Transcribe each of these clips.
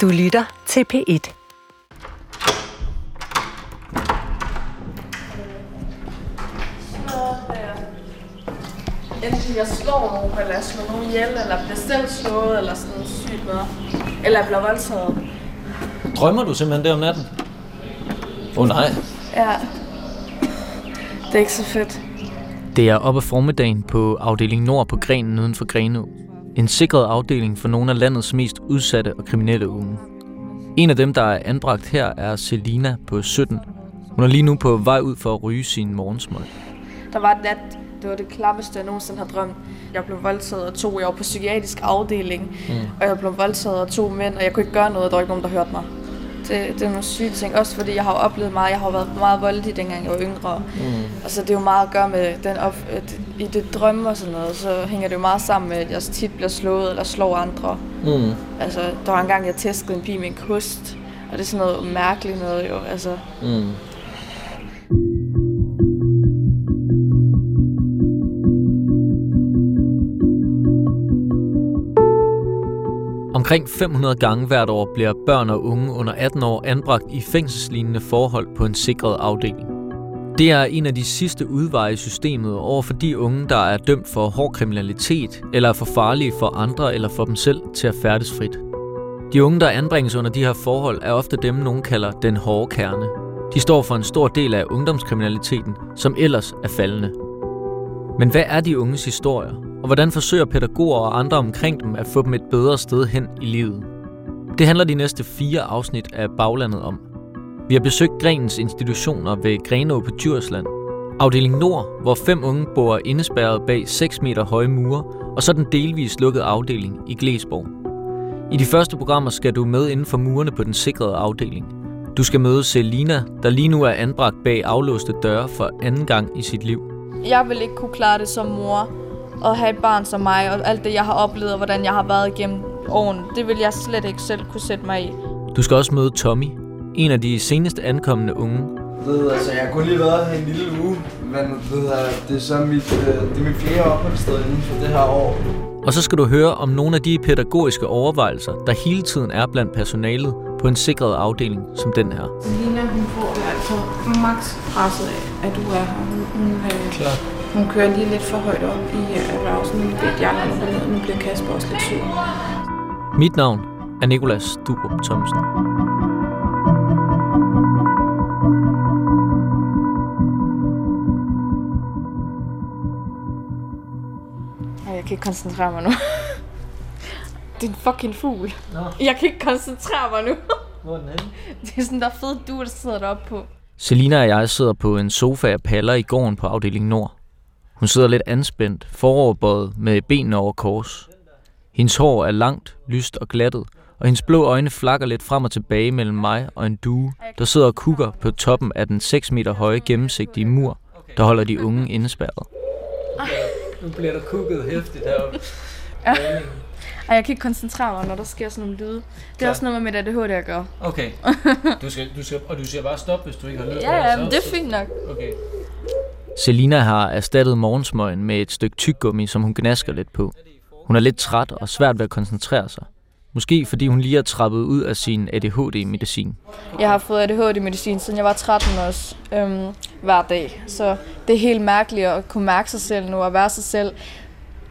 Du lytter til P1. enten jeg slår nogen, eller jeg slår nogen ihjel, eller bliver selv slået, eller sådan noget sygt noget. Eller jeg bliver voldtaget. Drømmer du simpelthen det om natten? Åh oh, nej. Ja. Det er ikke så fedt. Det er op ad formiddagen på afdeling Nord på Grenen uden for Grenå. En sikret afdeling for nogle af landets mest udsatte og kriminelle unge. En af dem, der er anbragt her, er Selina på 17. Hun er lige nu på vej ud for at ryge sin morgensmøg. Der var nat, det var det klappeste, jeg nogensinde har drømt. Jeg blev voldtaget af to. Jeg var på psykiatrisk afdeling, mm. og jeg blev voldtaget af to mænd, og jeg kunne ikke gøre noget, der var ikke nogen, der hørte mig. Det, det er nogle syge ting, også fordi jeg har oplevet meget, jeg har været meget voldelig, dengang jeg var yngre. Mm. Altså det er jo meget at gøre med den op, at i det drømme og sådan noget, så hænger det jo meget sammen med, at jeg tit bliver slået eller slår andre. Mm. Altså der var en gang, jeg tæskede en pige med en kost, og det er sådan noget mærkeligt noget jo, altså. Mm. Omkring 500 gange hvert år bliver børn og unge under 18 år anbragt i fængselslignende forhold på en sikret afdeling. Det er en af de sidste udveje i systemet over for de unge, der er dømt for hård kriminalitet, eller er for farlige for andre eller for dem selv til at færdes frit. De unge, der anbringes under de her forhold, er ofte dem, nogen kalder den hårde kerne. De står for en stor del af ungdomskriminaliteten, som ellers er faldende. Men hvad er de unges historier? Og hvordan forsøger pædagoger og andre omkring dem at få dem et bedre sted hen i livet. Det handler de næste fire afsnit af Baglandet om. Vi har besøgt Grenens institutioner ved Grenå på Djursland, afdeling Nord, hvor fem unge bor indespærret bag 6 meter høje mure, og så den delvis lukkede afdeling i Glesborg. I de første programmer skal du med inden for murene på den sikrede afdeling. Du skal møde Selina, der lige nu er anbragt bag aflåste døre for anden gang i sit liv. Jeg vil ikke kunne klare det som mor, at have et barn som mig, og alt det, jeg har oplevet, og hvordan jeg har været igennem åren, det vil jeg slet ikke selv kunne sætte mig i. Du skal også møde Tommy, en af de seneste ankommende unge. Ved, altså, jeg har kun lige været her en lille uge, men ved, det er så mit, øh, det er mit fjerde opholdssted inden for det her år. Og så skal du høre om nogle af de pædagogiske overvejelser, der hele tiden er blandt personalet på en sikret afdeling som den her. Lina, hun får altså max presset af, at du er her. Hun, hun, øh, Klar hun kører lige lidt for højt op i erhvervelsen. Nu bliver hjernen ned, nu bliver Kasper også lidt sur. Mit navn er Nikolas Durup Thomsen. Jeg kan ikke koncentrere mig nu. Det er en fucking fugl. Nå. Jeg kan ikke koncentrere mig nu. Hvor er den henne? Det er sådan der fede du, der sidder deroppe på. Selina og jeg sidder på en sofa og paller i gården på afdeling Nord. Hun sidder lidt anspændt, foroverbøjet med benene over kors. Hendes hår er langt, lyst og glattet, og hendes blå øjne flakker lidt frem og tilbage mellem mig og en due, der sidder og kukker på toppen af den 6 meter høje gennemsigtige mur, der holder de unge indespærret. Nu bliver der kukket hæftigt heroppe. Ja. Ej, jeg kan ikke koncentrere mig, når der sker sådan nogle lyde. Det er Klar. også noget med mit ADHD at gøre. Okay. Du skal, du skal, og du siger bare stop, hvis du ikke har lyst. Ja, ja, det er fint nok. Okay. Selina har erstattet morgensmøgen med et stykke tyggegummi, som hun gnasker lidt på. Hun er lidt træt og svært ved at koncentrere sig. Måske fordi hun lige er trappet ud af sin ADHD-medicin. Jeg har fået ADHD-medicin, siden jeg var 13 også, øhm, hver dag. Så det er helt mærkeligt at kunne mærke sig selv nu og være sig selv.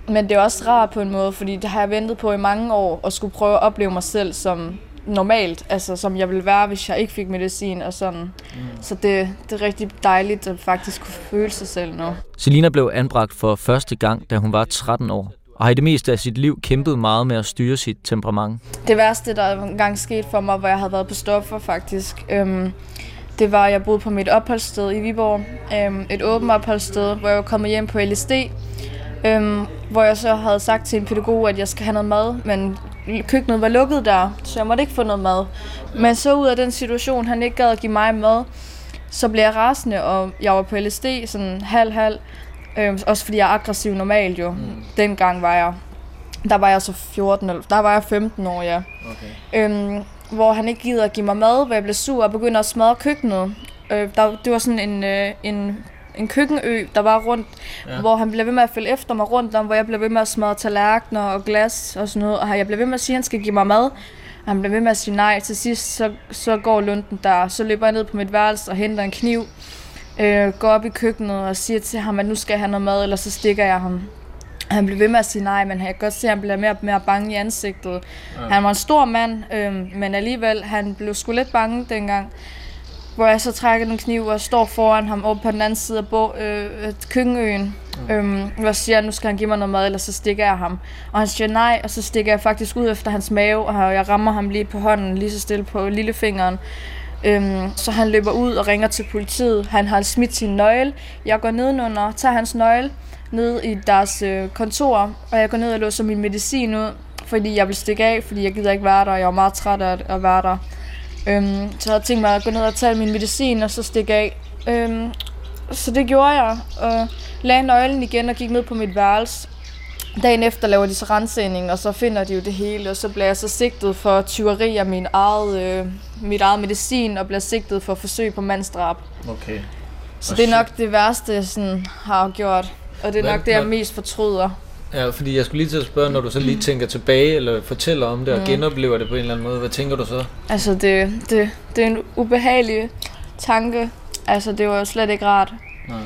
Men det er også rart på en måde, fordi det har jeg ventet på i mange år, at skulle prøve at opleve mig selv som normalt, altså som jeg ville være, hvis jeg ikke fik medicin og sådan. Mm. Så det, det er rigtig dejligt at faktisk kunne føle sig selv nu. Selina blev anbragt for første gang, da hun var 13 år og har i det meste af sit liv kæmpet meget med at styre sit temperament. Det værste, der engang skete for mig, hvor jeg havde været på stoffer faktisk, øhm, det var, at jeg boede på mit opholdssted i Viborg. Øhm, et åbent opholdssted, hvor jeg var kommet hjem på LSD. Øhm, hvor jeg så havde sagt til en pædagog, at jeg skal have noget mad, men køkkenet var lukket der, så jeg måtte ikke få noget mad. Men så ud af den situation, han ikke gad at give mig mad, så blev jeg rasende, og jeg var på LSD, sådan halv-halv. Øh, også fordi jeg er aggressiv normalt jo. Mm. Dengang var jeg, der var jeg så 14, eller der var jeg 15 år, ja. Okay. Øhm, hvor han ikke gider at give mig mad, hvor jeg blev sur og begyndte at smadre køkkenet. Øh, der, det var sådan en, øh, en en køkkenø, der var rundt, ja. hvor han blev ved med at følge efter mig rundt om, hvor jeg blev ved med at smadre tallerkener og glas og sådan noget, og jeg blev ved med at sige, at han skal give mig mad. Han bliver ved med at sige nej. Til sidst så, så går lunden der. Så løber jeg ned på mit værelse og henter en kniv. Øh, går op i køkkenet og siger til ham, at nu skal jeg have noget mad, eller så stikker jeg ham. Han blev ved med at sige nej, men jeg kan godt se, at han bliver mere og mere bange i ansigtet. Ja. Han var en stor mand, øh, men alligevel, han blev sgu lidt bange dengang. Hvor jeg så trækker den kniv og står foran ham over på den anden side af bo, øh, køkkenøen. Ja. Øhm, hvor jeg siger, nu skal han give mig noget mad, eller så stikker jeg ham. Og han siger nej, og så stikker jeg faktisk ud efter hans mave, og jeg rammer ham lige på hånden, lige så stille på lillefingeren. Øhm, så han løber ud og ringer til politiet. Han har smidt sin nøgle. Jeg går nedenunder, tager hans nøgle, ned i deres øh, kontor, og jeg går ned og låser min medicin ud, fordi jeg vil stikke af, fordi jeg gider ikke være der, jeg var meget træt af at være der. Øhm, så jeg havde tænkt mig at gå ned og tage min medicin, og så stikke af. Øhm, så det gjorde jeg, og lagde nøglen igen og gik ned på mit værelse. Dagen efter laver de så rensning, og så finder de jo det hele, og så bliver jeg så sigtet for tyveri af min eget, øh, mit eget medicin, og bliver sigtet for forsøg på mandsdrab. Okay. Så det er nok det værste, jeg sådan har gjort. Og det er nok det, jeg mest fortryder. Ja, fordi jeg skulle lige til at spørge, når du så lige tænker tilbage, eller fortæller om det, og mm. genoplever det på en eller anden måde, hvad tænker du så? Altså, det, det, det er en ubehagelig tanke. Altså, det var jo slet ikke rart. Nej.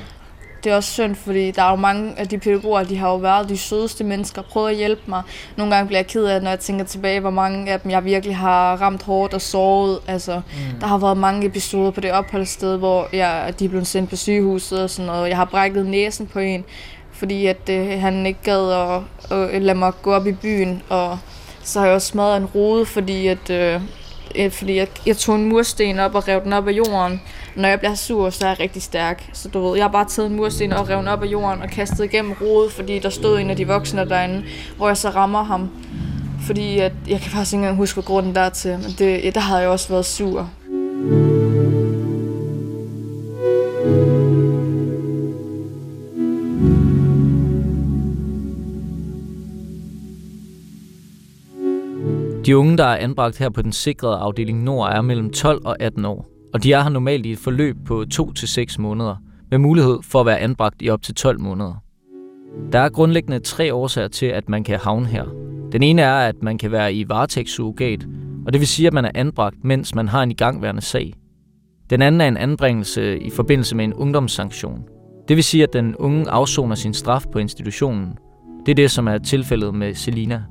Det er også synd, fordi der er jo mange af de pædagoger, de har jo været de sødeste mennesker, prøvet at hjælpe mig. Nogle gange bliver jeg ked af, når jeg tænker tilbage, hvor mange af dem jeg virkelig har ramt hårdt og såret. Altså, mm. Der har været mange episoder på det opholdssted, hvor jeg, de er blevet sendt på sygehuset og sådan noget. Jeg har brækket næsen på en, fordi at, øh, han ikke gad at, at øh, lade mig gå op i byen. Og så har jeg også smadret en rode, fordi at, øh, øh fordi jeg, jeg tog en mursten op og rev den op af jorden. Når jeg bliver sur, så er jeg rigtig stærk. Så du ved, jeg har bare taget en mursten og revet den op af jorden og kastet igennem rodet, fordi der stod en af de voksne derinde, hvor jeg så rammer ham. Fordi at, jeg kan faktisk ikke engang huske grunden dertil, men det, der havde jeg også været sur. De unge, der er anbragt her på den sikrede afdeling Nord, er mellem 12 og 18 år, og de er her normalt i et forløb på 2-6 måneder, med mulighed for at være anbragt i op til 12 måneder. Der er grundlæggende tre årsager til, at man kan havne her. Den ene er, at man kan være i varetægtssurrogat, og det vil sige, at man er anbragt, mens man har en igangværende sag. Den anden er en anbringelse i forbindelse med en ungdomssanktion. Det vil sige, at den unge afsoner sin straf på institutionen. Det er det, som er tilfældet med Selina.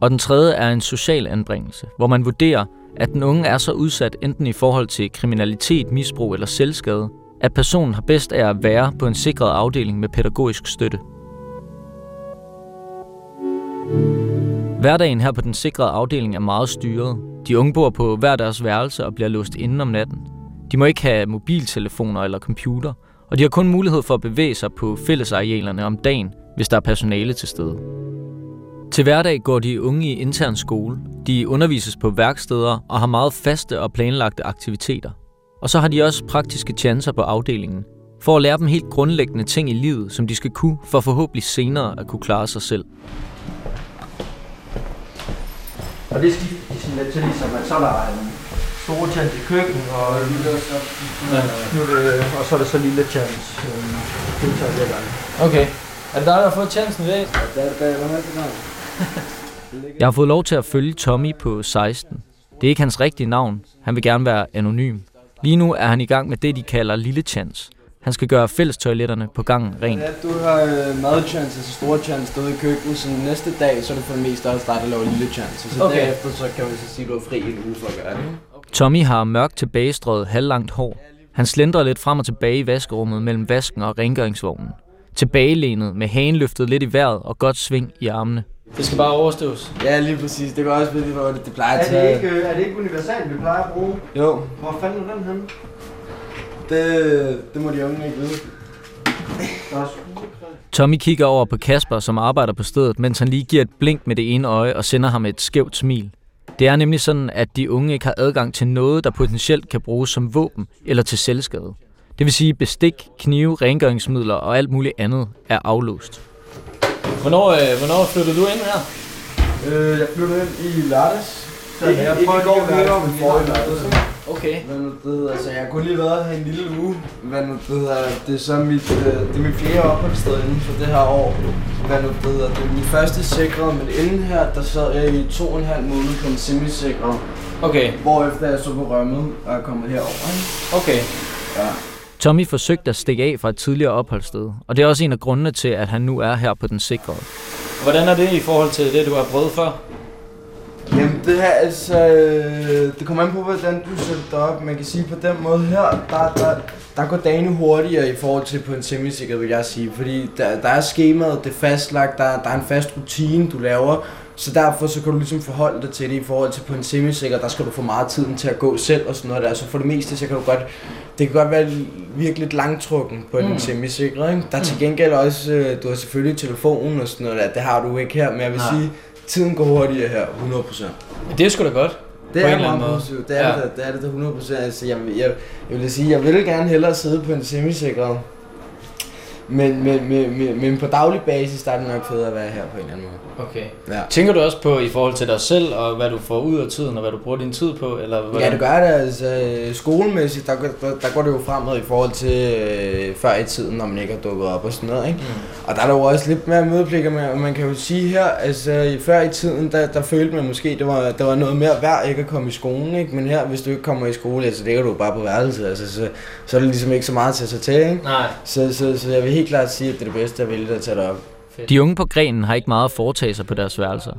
Og den tredje er en social anbringelse, hvor man vurderer, at den unge er så udsat enten i forhold til kriminalitet, misbrug eller selvskade, at personen har bedst af at være på en sikret afdeling med pædagogisk støtte. Hverdagen her på den sikrede afdeling er meget styret. De unge bor på hver deres værelse og bliver låst inden om natten. De må ikke have mobiltelefoner eller computer, og de har kun mulighed for at bevæge sig på fællesarealerne om dagen, hvis der er personale til stede. Til hverdag går de unge i intern skole. De undervises på værksteder og har meget faste og planlagte aktiviteter. Og så har de også praktiske chancer på afdelingen, for at lære dem helt grundlæggende ting i livet, som de skal kunne for forhåbentlig senere at kunne klare sig selv. Og det skifter de sådan lidt til, ligesom at så er der en store chance i køkken, og, ja. nu det, og så er der så lille chance øh, Okay. Er det dig, der har fået chancen i dag? Ja, det er det, jeg har fået lov til at følge Tommy på 16. Det er ikke hans rigtige navn. Han vil gerne være anonym. Lige nu er han i gang med det, de kalder Lille Chance. Han skal gøre fællestoiletterne på gangen rent. Ja, du har øh, madchance, altså store chance stået i køkkenet, så næste dag, så er det for det meste også dig, der laver lille chance. Så okay. derefter, så kan vi så sige, at du er fri en uge for at gøre det. Tommy har mørkt tilbagestrøget halvlangt hår. Han slendrer lidt frem og tilbage i vaskerummet mellem vasken og rengøringsvognen. Tilbagelænet med hagen løftet lidt i vejret og godt sving i armene. Det skal bare overstås. Ja, lige præcis. Det går også lidt, hvor det, det plejer til. Er det ikke, er det ikke universalt, vi plejer at bruge? Jo. Hvor fanden er den henne? Det, det må de unge ikke vide. Tommy kigger over på Kasper, som arbejder på stedet, mens han lige giver et blink med det ene øje og sender ham et skævt smil. Det er nemlig sådan, at de unge ikke har adgang til noget, der potentielt kan bruges som våben eller til selvskade. Det vil sige bestik, knive, rengøringsmidler og alt muligt andet er aflåst. Hvornår, øh, hvornår flyttede du ind her? Øh, jeg flyttede ind i lørdags. Så jeg prøver lige at høre, om vi har noget. Okay. Hvad nu det hedder, altså jeg har kun lige været her en lille uge. Hvad nu det hedder, det er så mit, øh, det er mit fjerde opholdssted inden for det her år. Hvad nu det hedder, det er min første sikrede, men inden her, der sad jeg i to og en halv måned på en semisikret. Okay. Hvorefter jeg så på rømmet og er kommet herover. ikke? Okay. Ja. Tommy forsøgte at stikke af fra et tidligere opholdssted, og det er også en af grundene til, at han nu er her på den sikrede. Hvordan er det i forhold til det, du har prøvet før? Jamen det her, altså, øh, det kommer an på, hvordan du sætter det op. Man kan sige på den måde her, der, der, der går dagene hurtigere i forhold til på en semisikkerhed, vil jeg sige. Fordi der, der er skemaet, det er fastlagt, der, der er en fast rutine, du laver. Så derfor så kan du ligesom forholde dig til det i forhold til på en semisikker, der skal du få meget tiden til at gå selv og sådan noget der. Så for det meste, så kan du godt, det kan godt være virkelig langtrukken på en Mm. mm. semisikre, ikke? Der er til gengæld også, øh, du har selvfølgelig telefonen og sådan noget der, det har du ikke her, men jeg vil Nej. sige, tiden går hurtigere her, 100%. Det er sgu da godt. Det er meget positivt. Det er, Ja. det, det er det til 100%. Altså, jeg, jeg, jeg vil sige, jeg vil gerne hellere sidde på en semisikret. Men, men, men, men, men på daglig basis, der er det nok federe at være her på en eller anden måde. Okay. Ja. Tænker du også på i forhold til dig selv, og hvad du får ud af tiden, og hvad du bruger din tid på? Eller hvordan? Ja, det gør det. Altså, øh, skolemæssigt, der, går- der, der går det jo fremad i forhold til øh, før i tiden, når man ikke har dukket op og sådan noget. Ikke? Mm. Og der er der jo også lidt mere mødepligter med, og man kan jo sige her, altså i- før i tiden, der, der følte man måske, det var, det var noget mere værd ikke at komme i skolen, ikke? Men her, hvis du ikke kommer i skole, altså ligger du bare på værelset, altså, så, så er det ligesom ikke så meget til at tage til, ikke? Nej. Så, så, så jeg vil helt klart sige, at det er det bedste at vælge at tage det op. De unge på grenen har ikke meget at foretage sig på deres værelser.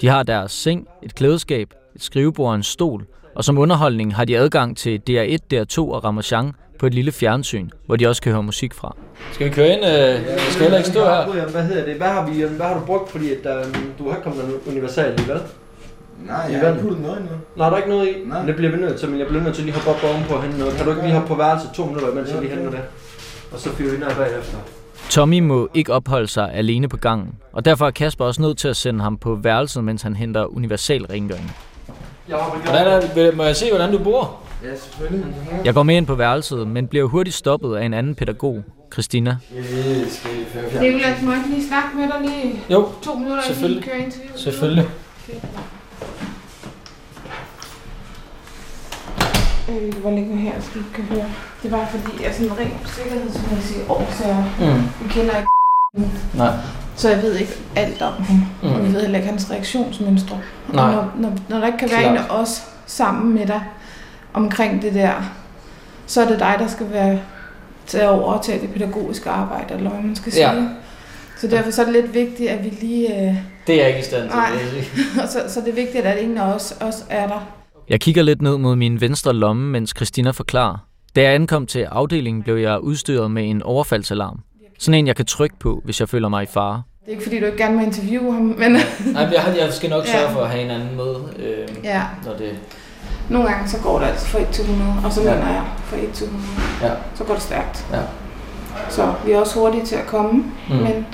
De har deres seng, et klædeskab, et skrivebord og en stol, og som underholdning har de adgang til DR1, DR2 og Ramachan på et lille fjernsyn, hvor de også kan høre musik fra. Skal vi køre ind? Øh, skal heller ikke stå her. Hvad hedder det? Hvad har, vi, hvad har du brugt? Fordi at, der, du har ikke kommet universal i, vel? Nej, jeg har ikke puttet noget endnu. Nej, der er ikke noget i. Nej. Men det bliver vi nødt til, men jeg bliver nødt til lige at hoppe op ovenpå og hente noget. Kan du ikke lige hoppe på værelset to minutter, mens jeg lige henter det? Og så fyrer vi ned bagefter. Tommy må ikke opholde sig alene på gangen, og derfor er Kasper også nødt til at sende ham på værelset, mens han henter universal rengøring. Hvordan er, vil- må jeg se, hvordan du bor? Ja, selvfølgelig. Jeg går med ind på værelset, men bliver hurtigt stoppet af en anden pædagog, Christina. Yes, føre Nicolas, må jeg ikke lige snakke med dig lige Jo, to minutter, inden vi kører interview? selvfølgelig. Øh, hvor længe her skal I kan høre? Det var fordi, jeg sådan rent sikkerhedsmæssige årsager, Mm. vi kender ikke Nej. så jeg ved ikke alt om ham. Mm. Og jeg ved heller ikke hans reaktionsmønstre. Og Nej. Når, når, når der ikke kan være Klart. en af os sammen med dig omkring det der, så er det dig, der skal være til at overtage det pædagogiske arbejde, eller hvad man skal sige. Ja. Så derfor så er det lidt vigtigt, at vi lige... Øh, Det er jeg ikke i stand til. Nej. og så, så er det vigtigt, at ingen af os, os er der. Jeg kigger lidt ned mod min venstre lomme, mens Christina forklarer. Da jeg ankom til afdelingen, blev jeg udstyret med en overfaldsalarm. Sådan en, jeg kan trykke på, hvis jeg føler mig i fare. Det er ikke fordi, du ikke gerne må interviewe ham, men Nej, men jeg, har- jeg skal nok sørge Ja. for at have en anden med, øh, ja, når det... nogle gange så går det altså fra 1 til 100, og så Ja. mener jeg fra 1 til 100. Ja. Så går det stærkt. Ja. Så vi er også hurtige til at komme, Mm. men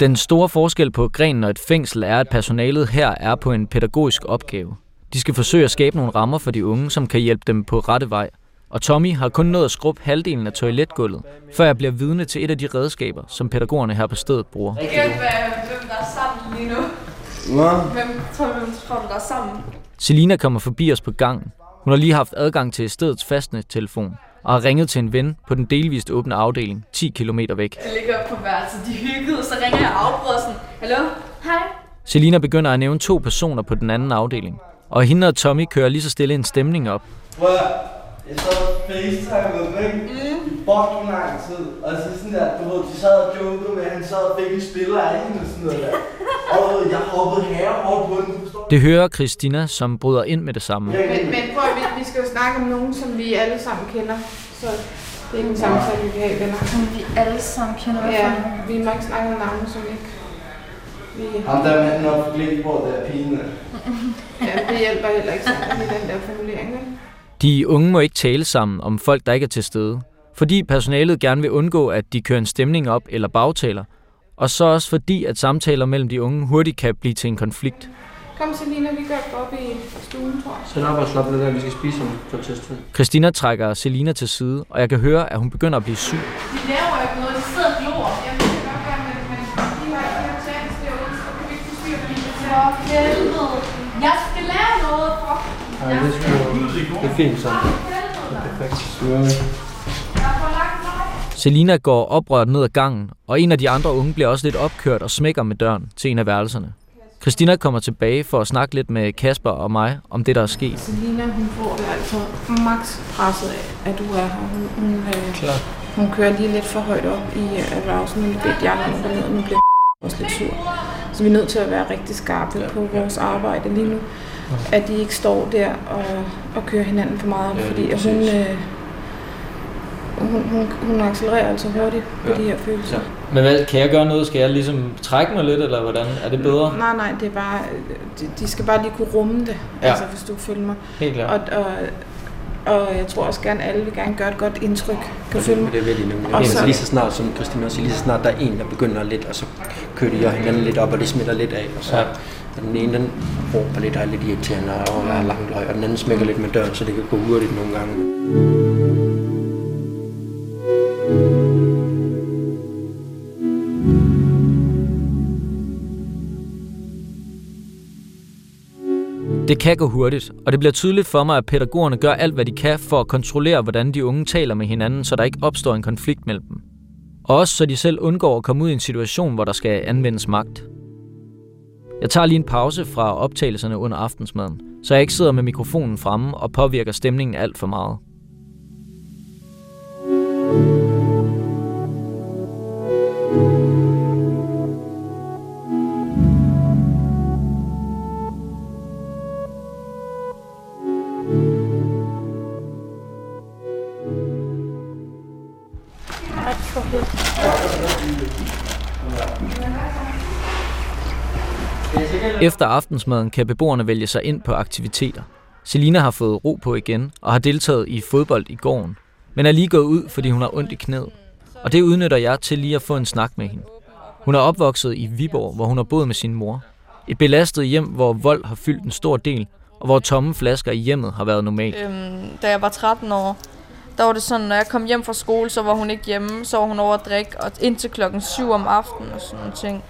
Den store forskel på grenen og et fængsel er, at personalet her er på en pædagogisk opgave. De skal forsøge at skabe nogle rammer for de unge, som kan hjælpe dem på rette vej. Og Tommy har kun nået at skrubbe halvdelen af toiletgulvet, før jeg bliver vidne til et af de redskaber, som pædagogerne her på stedet bruger. Gæt, hvad- hvem der er sammen lige nu. Hvad? Hvem tror du, hvem tror du, der er sammen? Selina kommer forbi os på gangen. Hun har lige haft adgang til stedets fastnet-telefon og har ringet til en ven på den delvist åbne afdeling 10 km væk. Jeg ligger på værelset, de hyggede, så ringer jeg og afbryder sådan, Hallo? Hej? Selina begynder at nævne to personer på den anden afdeling. Og hende og Tommy kører lige så stille en stemning op. Prøv jeg sad og facetimede med dem, ikke? Mm. Fucking lang tid. Og så sådan der, du ved, de sad og jokede med, at han sad og fik en spiller af hende og sådan noget der. Og du ved, jeg hoppede herrehårdt på den? Det hører Christina, som bryder ind med det samme. Men, men prøv at, vi, vi skal jo snakke om nogen, som vi alle sammen kender. Så det er ikke en samtale, vi kan have, venner. Som vi alle sammen kender. Ja, vi må ikke snakke om navne, som ikke... Ham der manden op på Glækborg, der er pigen der. ja, det hjælper heller ikke sådan i den der formulering, ikke? De unge må ikke tale sammen om folk, der ikke er til stede. Fordi personalet gerne vil undgå, at de kører en stemning op eller bagtaler. Og så også fordi, at samtaler mellem de unge hurtigt kan blive til en konflikt. Kom, Selina, vi gør op i stuen, tror jeg. Sæt op og slap lidt af, vi skal spise om på testet. Christina trækker Selina til side, og jeg kan høre, at hun begynder at blive syg. De laver ikke noget, de sidder For helvede. Jeg skal lave Nej, det er, sgu, det er fint sådan. Det er perfekt. Selina går oprørt ned ad gangen, og en af de andre unge bliver også lidt opkørt og smækker med døren til en af værelserne. Christina kommer tilbage for at snakke lidt med Kasper og mig om det, der er sket. Selina, hun får det altså max presset af, at du er her. Hun, hun, øh, Klar. hun kører lige lidt for højt op i øh, erhvervelsen. Hun bedt jeg om at ned, og nu bliver også lidt sur. Så vi er nødt til at være rigtig skarpe ja. på vores arbejde lige nu. At de ikke står der og, og kører hinanden for meget Ja, fordi at hun, øh, hun, hun, hun accelererer altså hurtigt på Ja. de her følelser. Ja. Men hvad, kan jeg gøre noget? Skal jeg ligesom trække mig lidt, eller hvordan? Er det bedre? Nej, nej, det er bare, de, de skal bare lige kunne rumme det, ja. altså hvis du følger mig. Helt klart. Og, og, og jeg tror også gerne, alle vil gerne gøre et godt indtryk. Kan følge mig? Det vil de nemlig. Og så-. Lige så snart, som Christine også siger, lige så snart der er en, der begynder lidt, og så kører de jo hinanden lidt op, og det smitter lidt af. Og så Ja. ja. den ene, den råber lidt og er lidt irriterende og er langt løg, og den anden smækker lidt med døren, så det kan gå hurtigt nogle gange. Det kan gå hurtigt, og det bliver tydeligt for mig, at pædagogerne gør alt, hvad de kan for at kontrollere, hvordan de unge taler med hinanden, så der ikke opstår en konflikt mellem dem. Og også så de selv undgår at komme ud i en situation, hvor der skal anvendes magt. Jeg tager lige en pause fra optagelserne under aftensmaden, så jeg ikke sidder med mikrofonen fremme og påvirker stemningen alt for meget. Efter aftensmaden kan beboerne vælge sig ind på aktiviteter. Selina har fået ro på igen og har deltaget i fodbold i gården, men er lige gået ud, fordi hun har ondt i knæet. Og det udnytter jeg til lige at få en snak med hende. Hun er opvokset i Viborg, hvor hun har boet med sin mor. Et belastet hjem, hvor vold har fyldt en stor del, og hvor tomme flasker i hjemmet har været normalt. Øhm, da jeg var 13 år, der var det sådan, når jeg kom hjem fra skole, så var hun ikke hjemme, så var hun over at drikke, og indtil klokken 7 om aftenen og sådan nogle ting.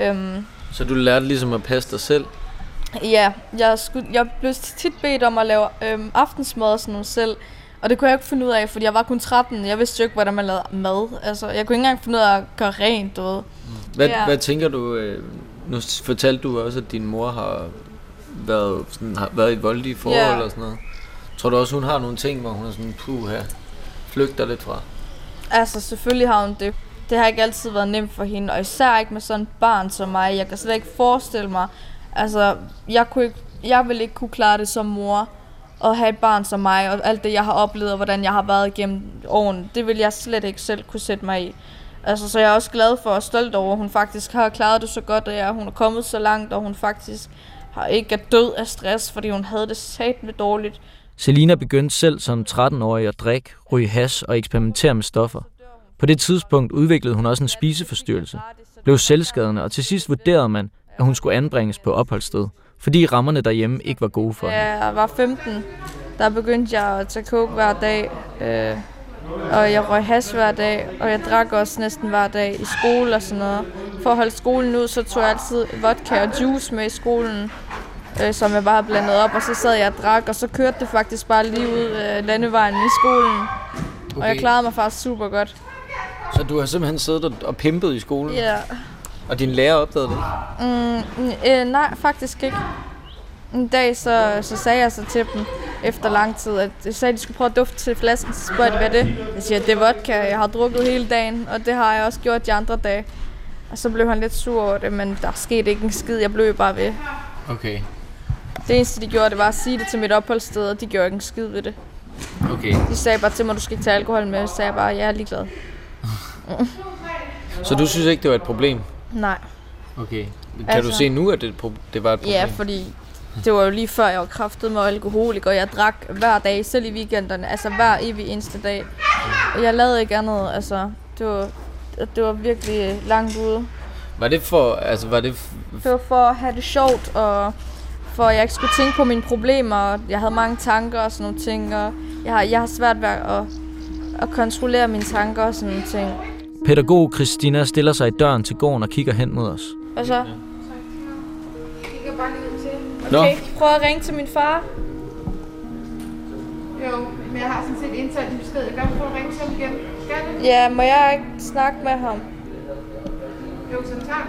Øhm, så du lærte ligesom at passe dig selv? ja, jeg, skulle, jeg blev tit bedt om at lave øhm, aftensmad og sådan noget selv, og det kunne jeg ikke finde ud af, fordi jeg var kun 13. Jeg vidste jo ikke, hvordan man lavede mad. Altså, jeg kunne ikke engang finde ud af at gøre rent, du ved. Hvad, Ja. hvad tænker du, øh, nu fortalte du også, at din mor har været, sådan, har været i voldelige forhold Ja. og sådan noget. Tror du også, hun har nogle ting, hvor hun er sådan, puh her, flygter lidt fra? Altså, selvfølgelig har hun det. Det har ikke altid været nemt for hende, og især ikke med sådan et barn som mig. Jeg kan slet ikke forestille mig, altså, jeg, kunne ikke, jeg ville ikke kunne klare det som mor, at have et barn som mig, og alt det, jeg har oplevet, og hvordan jeg har været igennem årene, det vil jeg slet ikke selv kunne sætte mig i. Altså, så jeg er også glad for og stolt over, at hun faktisk har klaret det så godt, at hun er kommet så langt, og hun faktisk har ikke er død af stress, fordi hun havde det satme dårligt. Selina begyndte selv som 13-årig at drikke, ryge has og eksperimentere med stoffer. På det tidspunkt udviklede hun også en spiseforstyrrelse, blev selvskadende, og til sidst vurderede man, at hun skulle anbringes på opholdssted, fordi rammerne derhjemme ikke var gode for hende. Da jeg var 15, der begyndte jeg at tage coke hver dag, øh, og jeg røg hash hver dag, og jeg drak også næsten hver dag i skole og sådan noget. For at holde skolen ud, så tog jeg altid vodka og juice med i skolen, øh, som jeg bare havde blandet op, og så sad jeg og drak, og så kørte det faktisk bare lige ud af landevejen i skolen. Okay. Og jeg klarede mig faktisk super godt. Så du har simpelthen siddet og- pimpet i skolen, Ja. og din lærer opdagede det? Mm, øh, nej, faktisk ikke. En dag så, så sagde jeg så til dem, efter lang tid, at jeg sagde, at de skulle prøve at dufte til flasken, så spørger de, hvad det? Jeg siger, det er vodka, jeg har drukket hele dagen, og det har jeg også gjort de andre dage. Og så blev han lidt sur over det, men der skete ikke en skid, jeg blev bare ved. Okay, Det eneste, de gjorde, det var at sige det til mit opholdssted, og de gjorde ikke en skid ved det. okay. De sagde bare til mig, du skal ikke tage alkohol med, så sagde jeg bare, jeg er ligeglad. Så du synes ikke, det var et problem? Nej. Okay. Kan Altså- du se nu, at det, det var et problem? Ja, fordi det var jo lige før, jeg var kraftet med alkoholik, og jeg drak hver dag, selv i weekenderne, altså hver evig eneste dag. Og jeg lavede ikke andet, altså det var, det var virkelig langt ude. Var det for, altså var det, f- Det var for at have det sjovt, og for at jeg ikke skulle tænke på mine problemer, og jeg havde mange tanker og sådan nogle ting, og jeg har, jeg har svært ved at, at kontrollere mine tanker og sådan nogle ting. Pædagog Christina stiller sig i døren til gården og kigger hen mod os. Hvad så? Okay, prøv at ringe til min far. Jo, men jeg har sådan set indtalt en besked. Jeg kan prøve at ringe til ham igen. Skal det? Ja, må jeg ikke snakke med ham? Jo, så tak.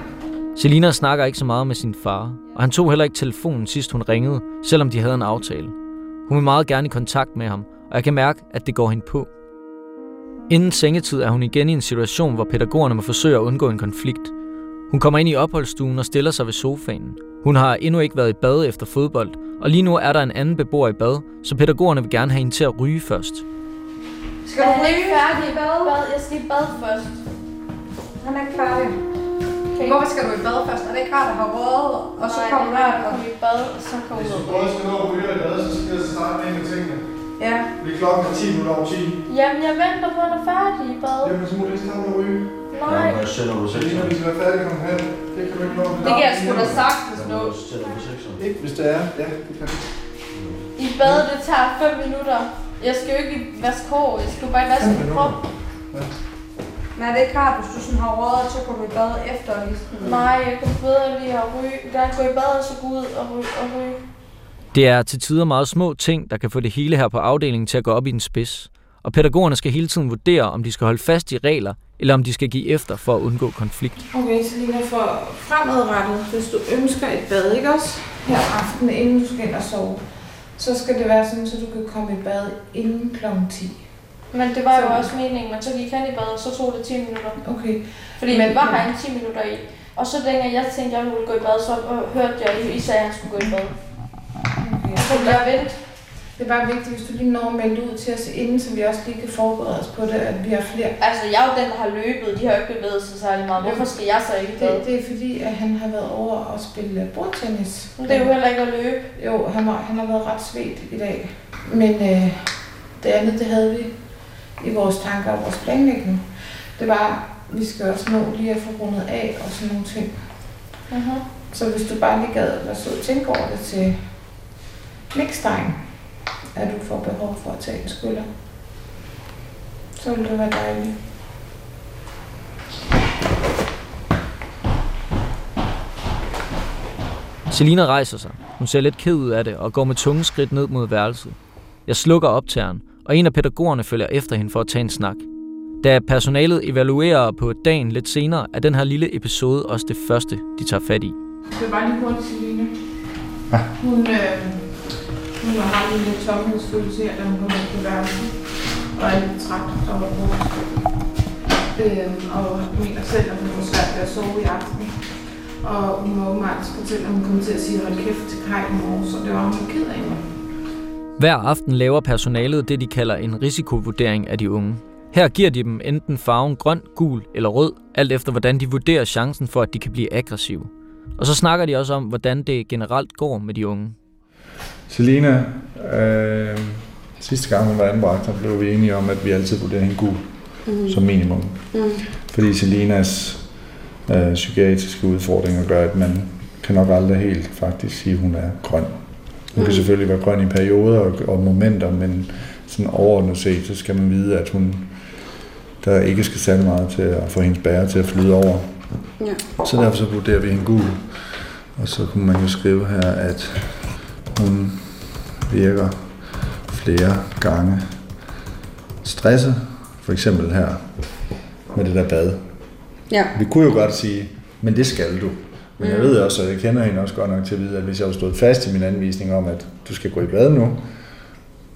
Selina snakker ikke så meget med sin far, og han tog heller ikke telefonen sidst hun ringede, selvom de havde en aftale. Hun vil meget gerne i kontakt med ham, og jeg kan mærke, at det går hende på. Inden sengetid er hun igen i en situation, hvor pædagogerne må forsøge at undgå en konflikt. Hun kommer ind i opholdsstuen og stiller sig ved sofaen. Hun har endnu ikke været i bad efter fodbold, og lige nu er der en anden beboer i bad, så pædagogerne vil gerne have hende til at ryge først. Skal du ryge? færdig i bad? bad? Jeg skal i bad først. Han er ikke færdig. Okay. Hvorfor skal du i bad først? Er det ikke rart at have røget, og så Nej, kommer du det er her og... komme i bad, og så komme ud Hvis du både ryge. skal nå at ryge i bad, så skal jeg starte med en af tingene. Ja. Vi er klokken er 10 minutter over 10. Jamen, jeg venter på, at han er færdig i bad. Jamen, så må du lige starte med at ryge. Nej, Så lige når vi skal være færdige klokken halv. Det kan du ikke nå. det kan jeg sgu da sagtens nå. Ikke hvis det er. Ja, det kan du. I bad, det tager 5 minutter. Jeg skal jo ikke vaske hår, jeg skal jo bare vaske min krop. Men er det ikke rart, hvis du sådan har røget, så går du i bad efter lige sådan... Nej, jeg kunne bedre lige at ryge. Der gå i bad, og så gå ud og ryge. Og ryge. Det er til tider meget små ting, der kan få det hele her på afdelingen til at gå op i den spids. Og pædagogerne skal hele tiden vurdere, om de skal holde fast i regler, eller om de skal give efter for at undgå konflikt. Okay, så lige for fremadrettet, hvis du ønsker et bad, ikke også? Her aften, inden du skal ind og sove, så skal det være sådan, så du kan komme i bad inden kl. 10. Men det var jo Så- også meningen, men så gik han i bad, og så tog det 10 minutter. Okay. Fordi Men- var han 10 minutter i. Og så dengang jeg tænkte, at jeg ville gå i bad, så hørte jeg, at I sagde, at han skulle gå i bad. Okay. Så ville jeg vente. Det er bare vigtigt, hvis du lige når at melde ud til os inden, så vi også lige kan forberede os på det, at vi har flere. Altså, jeg er jo den, der har løbet. De har jo ikke bevæget sig særlig meget. Hvorfor skal jeg så ikke? Det, det er fordi, at han har været over og spille bordtennis. Det er jo heller ikke at løbe. Jo, han har, han har været ret svedt i dag. Men øh, det andet, det havde vi i vores tanker og vores planlægning. Det var, vi skal også nå lige at få rundet af og sådan nogle ting. Uh-huh. Så hvis du bare lige gad at være sød og tænke over det til next time, at du får behov for at tage en skyller, så ville det være dejligt. Selina rejser sig. Hun ser lidt ked ud af det og går med tunge skridt ned mod værelset. Jeg slukker optageren, og en af pædagogerne følger efter hende for at tage en snak. Da personalet evaluerer på dagen lidt senere, er den her lille episode også det første, de tager fat i. Det var lige hurtigt, Celine. Hun, øh, hun har en lidt tomhedsfølelse her, da hun kom på værelset. Og er lidt træt og brugt. Øhm, og mener selv, at hun har svært ved at sove i aften. Og hun må åbenbart fortælle, at hun kommer til at sige, hold kæft til Kaj i morgen, så det var hun ked af. Hver aften laver personalet det, de kalder en risikovurdering af de unge. Her giver de dem enten farven grøn, gul eller rød, alt efter hvordan de vurderer chancen for, at de kan blive aggressive. Og så snakker de også om, hvordan det generelt går med de unge. Selina, øh, sidste gang hun var anbragt, der blev vi enige om, at vi altid vurderer hende gul mm. som minimum. Mm. Fordi Selinas øh, psykiatriske udfordringer gør, at man kan nok aldrig helt faktisk sige, at hun er grøn. Hun kan Mm. selvfølgelig være grøn i perioder og, og momenter, men sådan overordnet set, så skal man vide, at hun der ikke skal særlig meget til at få hendes bære til at flyde over. Ja. Så derfor så vurderer vi hende gul. Og så kunne man jo skrive her, at hun virker flere gange stresset. For eksempel her med det der bad. Ja. Vi kunne jo godt sige, men det skal du. Men jeg Mm. ved også, og jeg kender hende også godt nok til at vide, at hvis jeg havde stået fast i min anvisning om, at du skal gå i bad nu,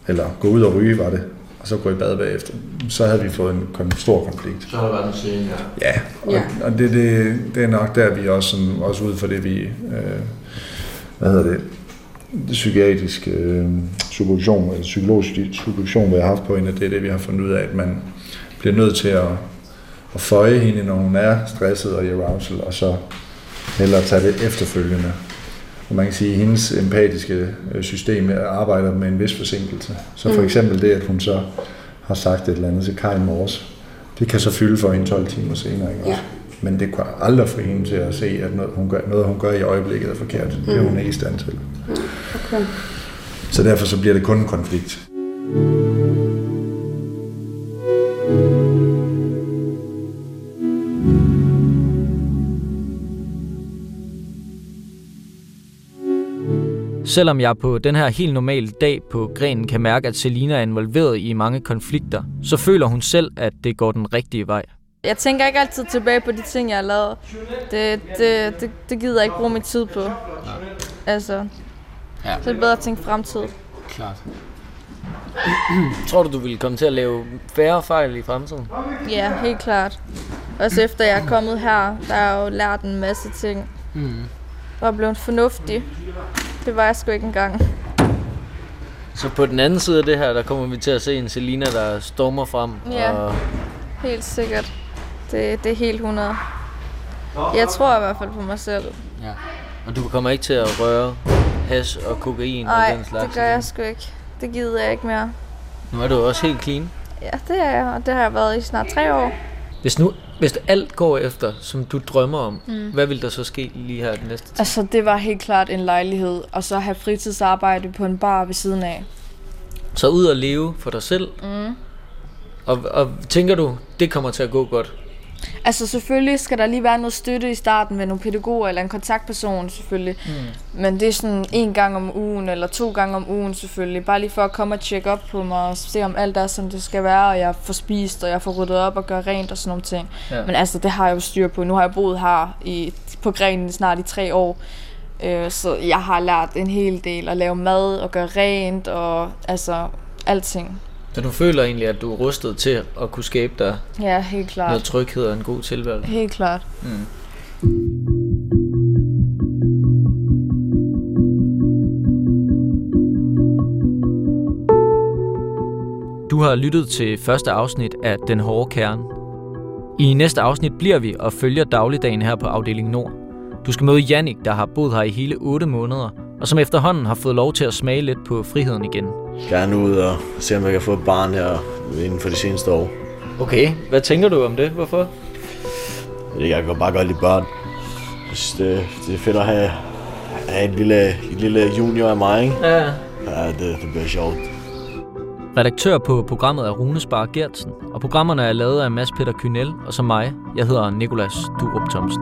eller gå ud og ryge, var det, og så gå i bad bagefter, så havde vi fået en kon- stor konflikt. Så har der været en scene, ja. Ja, og, Ja. og det, det, det er nok der, vi også, sådan, også ud for det, vi, øh, hvad hedder det, det psykiatriske øh, supervision, eller psykologisk supervision, vi har haft på hende, det er det, vi har fundet ud af, at man bliver nødt til at, at føje hende, når hun er stresset og i arousal, og så hellere tage det efterfølgende. Og man kan sige, at hendes empatiske øh, system arbejder med en vis forsinkelse. Så for Mm. eksempel det, at hun så har sagt et eller andet til Kai i morges, det kan så fylde for hende 12 timer senere. Ikke? Ja. Men det kan aldrig få hende til at se, at noget, hun gør, noget, hun gør i øjeblikket er forkert. Det er hun ikke i stand til. Okay. Så derfor så bliver det kun en konflikt. Selvom jeg på den her helt normale dag på grenen kan mærke, at Selina er involveret i mange konflikter, så føler hun selv, at det går den rigtige vej. Jeg tænker ikke altid tilbage på de ting, jeg har lavet. Det, det, det, det gider jeg ikke bruge min tid på. Altså, Ja. så er det bedre at tænke fremtid. Klart. Tror du, du ville komme til at lave færre fejl i fremtiden? Ja, helt klart. Også efter jeg er kommet her, der har jeg jo lært en masse ting. Mm. Og er blevet fornuftig. Det var jeg sgu ikke engang. Så på den anden side af det her, der kommer vi til at se en Selina, der stormer frem. Ja. Og Helt sikkert. Det, det er helt 100. Jeg tror i hvert fald på mig selv. Ja. Og du kommer ikke til at røre hash og kokain Nej, og den slags? det gør jeg sgu ikke. Det gider jeg ikke mere. Nu er du også helt clean. Ja, det er jeg, og det har jeg været i snart tre år. Hvis nu hvis alt går efter, som du drømmer om, Mm. hvad vil der så ske lige her den næste tid? Altså, det var helt klart en lejlighed, og så have fritidsarbejde på en bar ved siden af. Så ud og leve for dig selv, Mm. og, og tænker du, det kommer til at gå godt? Altså, selvfølgelig skal der lige være noget støtte i starten med nogle pædagoger eller en kontaktperson, selvfølgelig. Mm. Men det er sådan en gang om ugen, eller to gange om ugen selvfølgelig. Bare lige for at komme og tjekke op på mig og se, om alt er, som det skal være, og jeg får spist, og jeg får ryddet op og gør rent og sådan nogle ting. Ja. Men altså, det har jeg jo styr på. Nu har jeg boet her i, på grenen snart i tre år. Øh, så jeg har lært en hel del at lave mad og gøre rent og altså alting. Så du føler egentlig, at du er rustet til at kunne skabe dig Ja, helt klart. noget tryghed og en god tilværelse? Helt klart. Mm. Du har lyttet til første afsnit af Den Hårde Kerne. I næste afsnit bliver vi og følger dagligdagen her på afdeling Nord. Du skal møde Jannik, der har boet her i hele 8 måneder, og som efterhånden har fået lov til at smage lidt på friheden igen. Gerne ud og se, om jeg kan få et barn her inden for de seneste år. Okay, hvad tænker du om det? Hvorfor? Jeg kan bare godt lide børn. Jeg synes, det, det er fedt at have, have en, lille, en lille junior af mig, ikke? Ja. Ja, det, det bliver sjovt. Redaktør på programmet er Rune Spar Gertsen, og programmerne er lavet af Mads Peter Kynel og så mig. Jeg hedder Nikolas Durup Thomsen.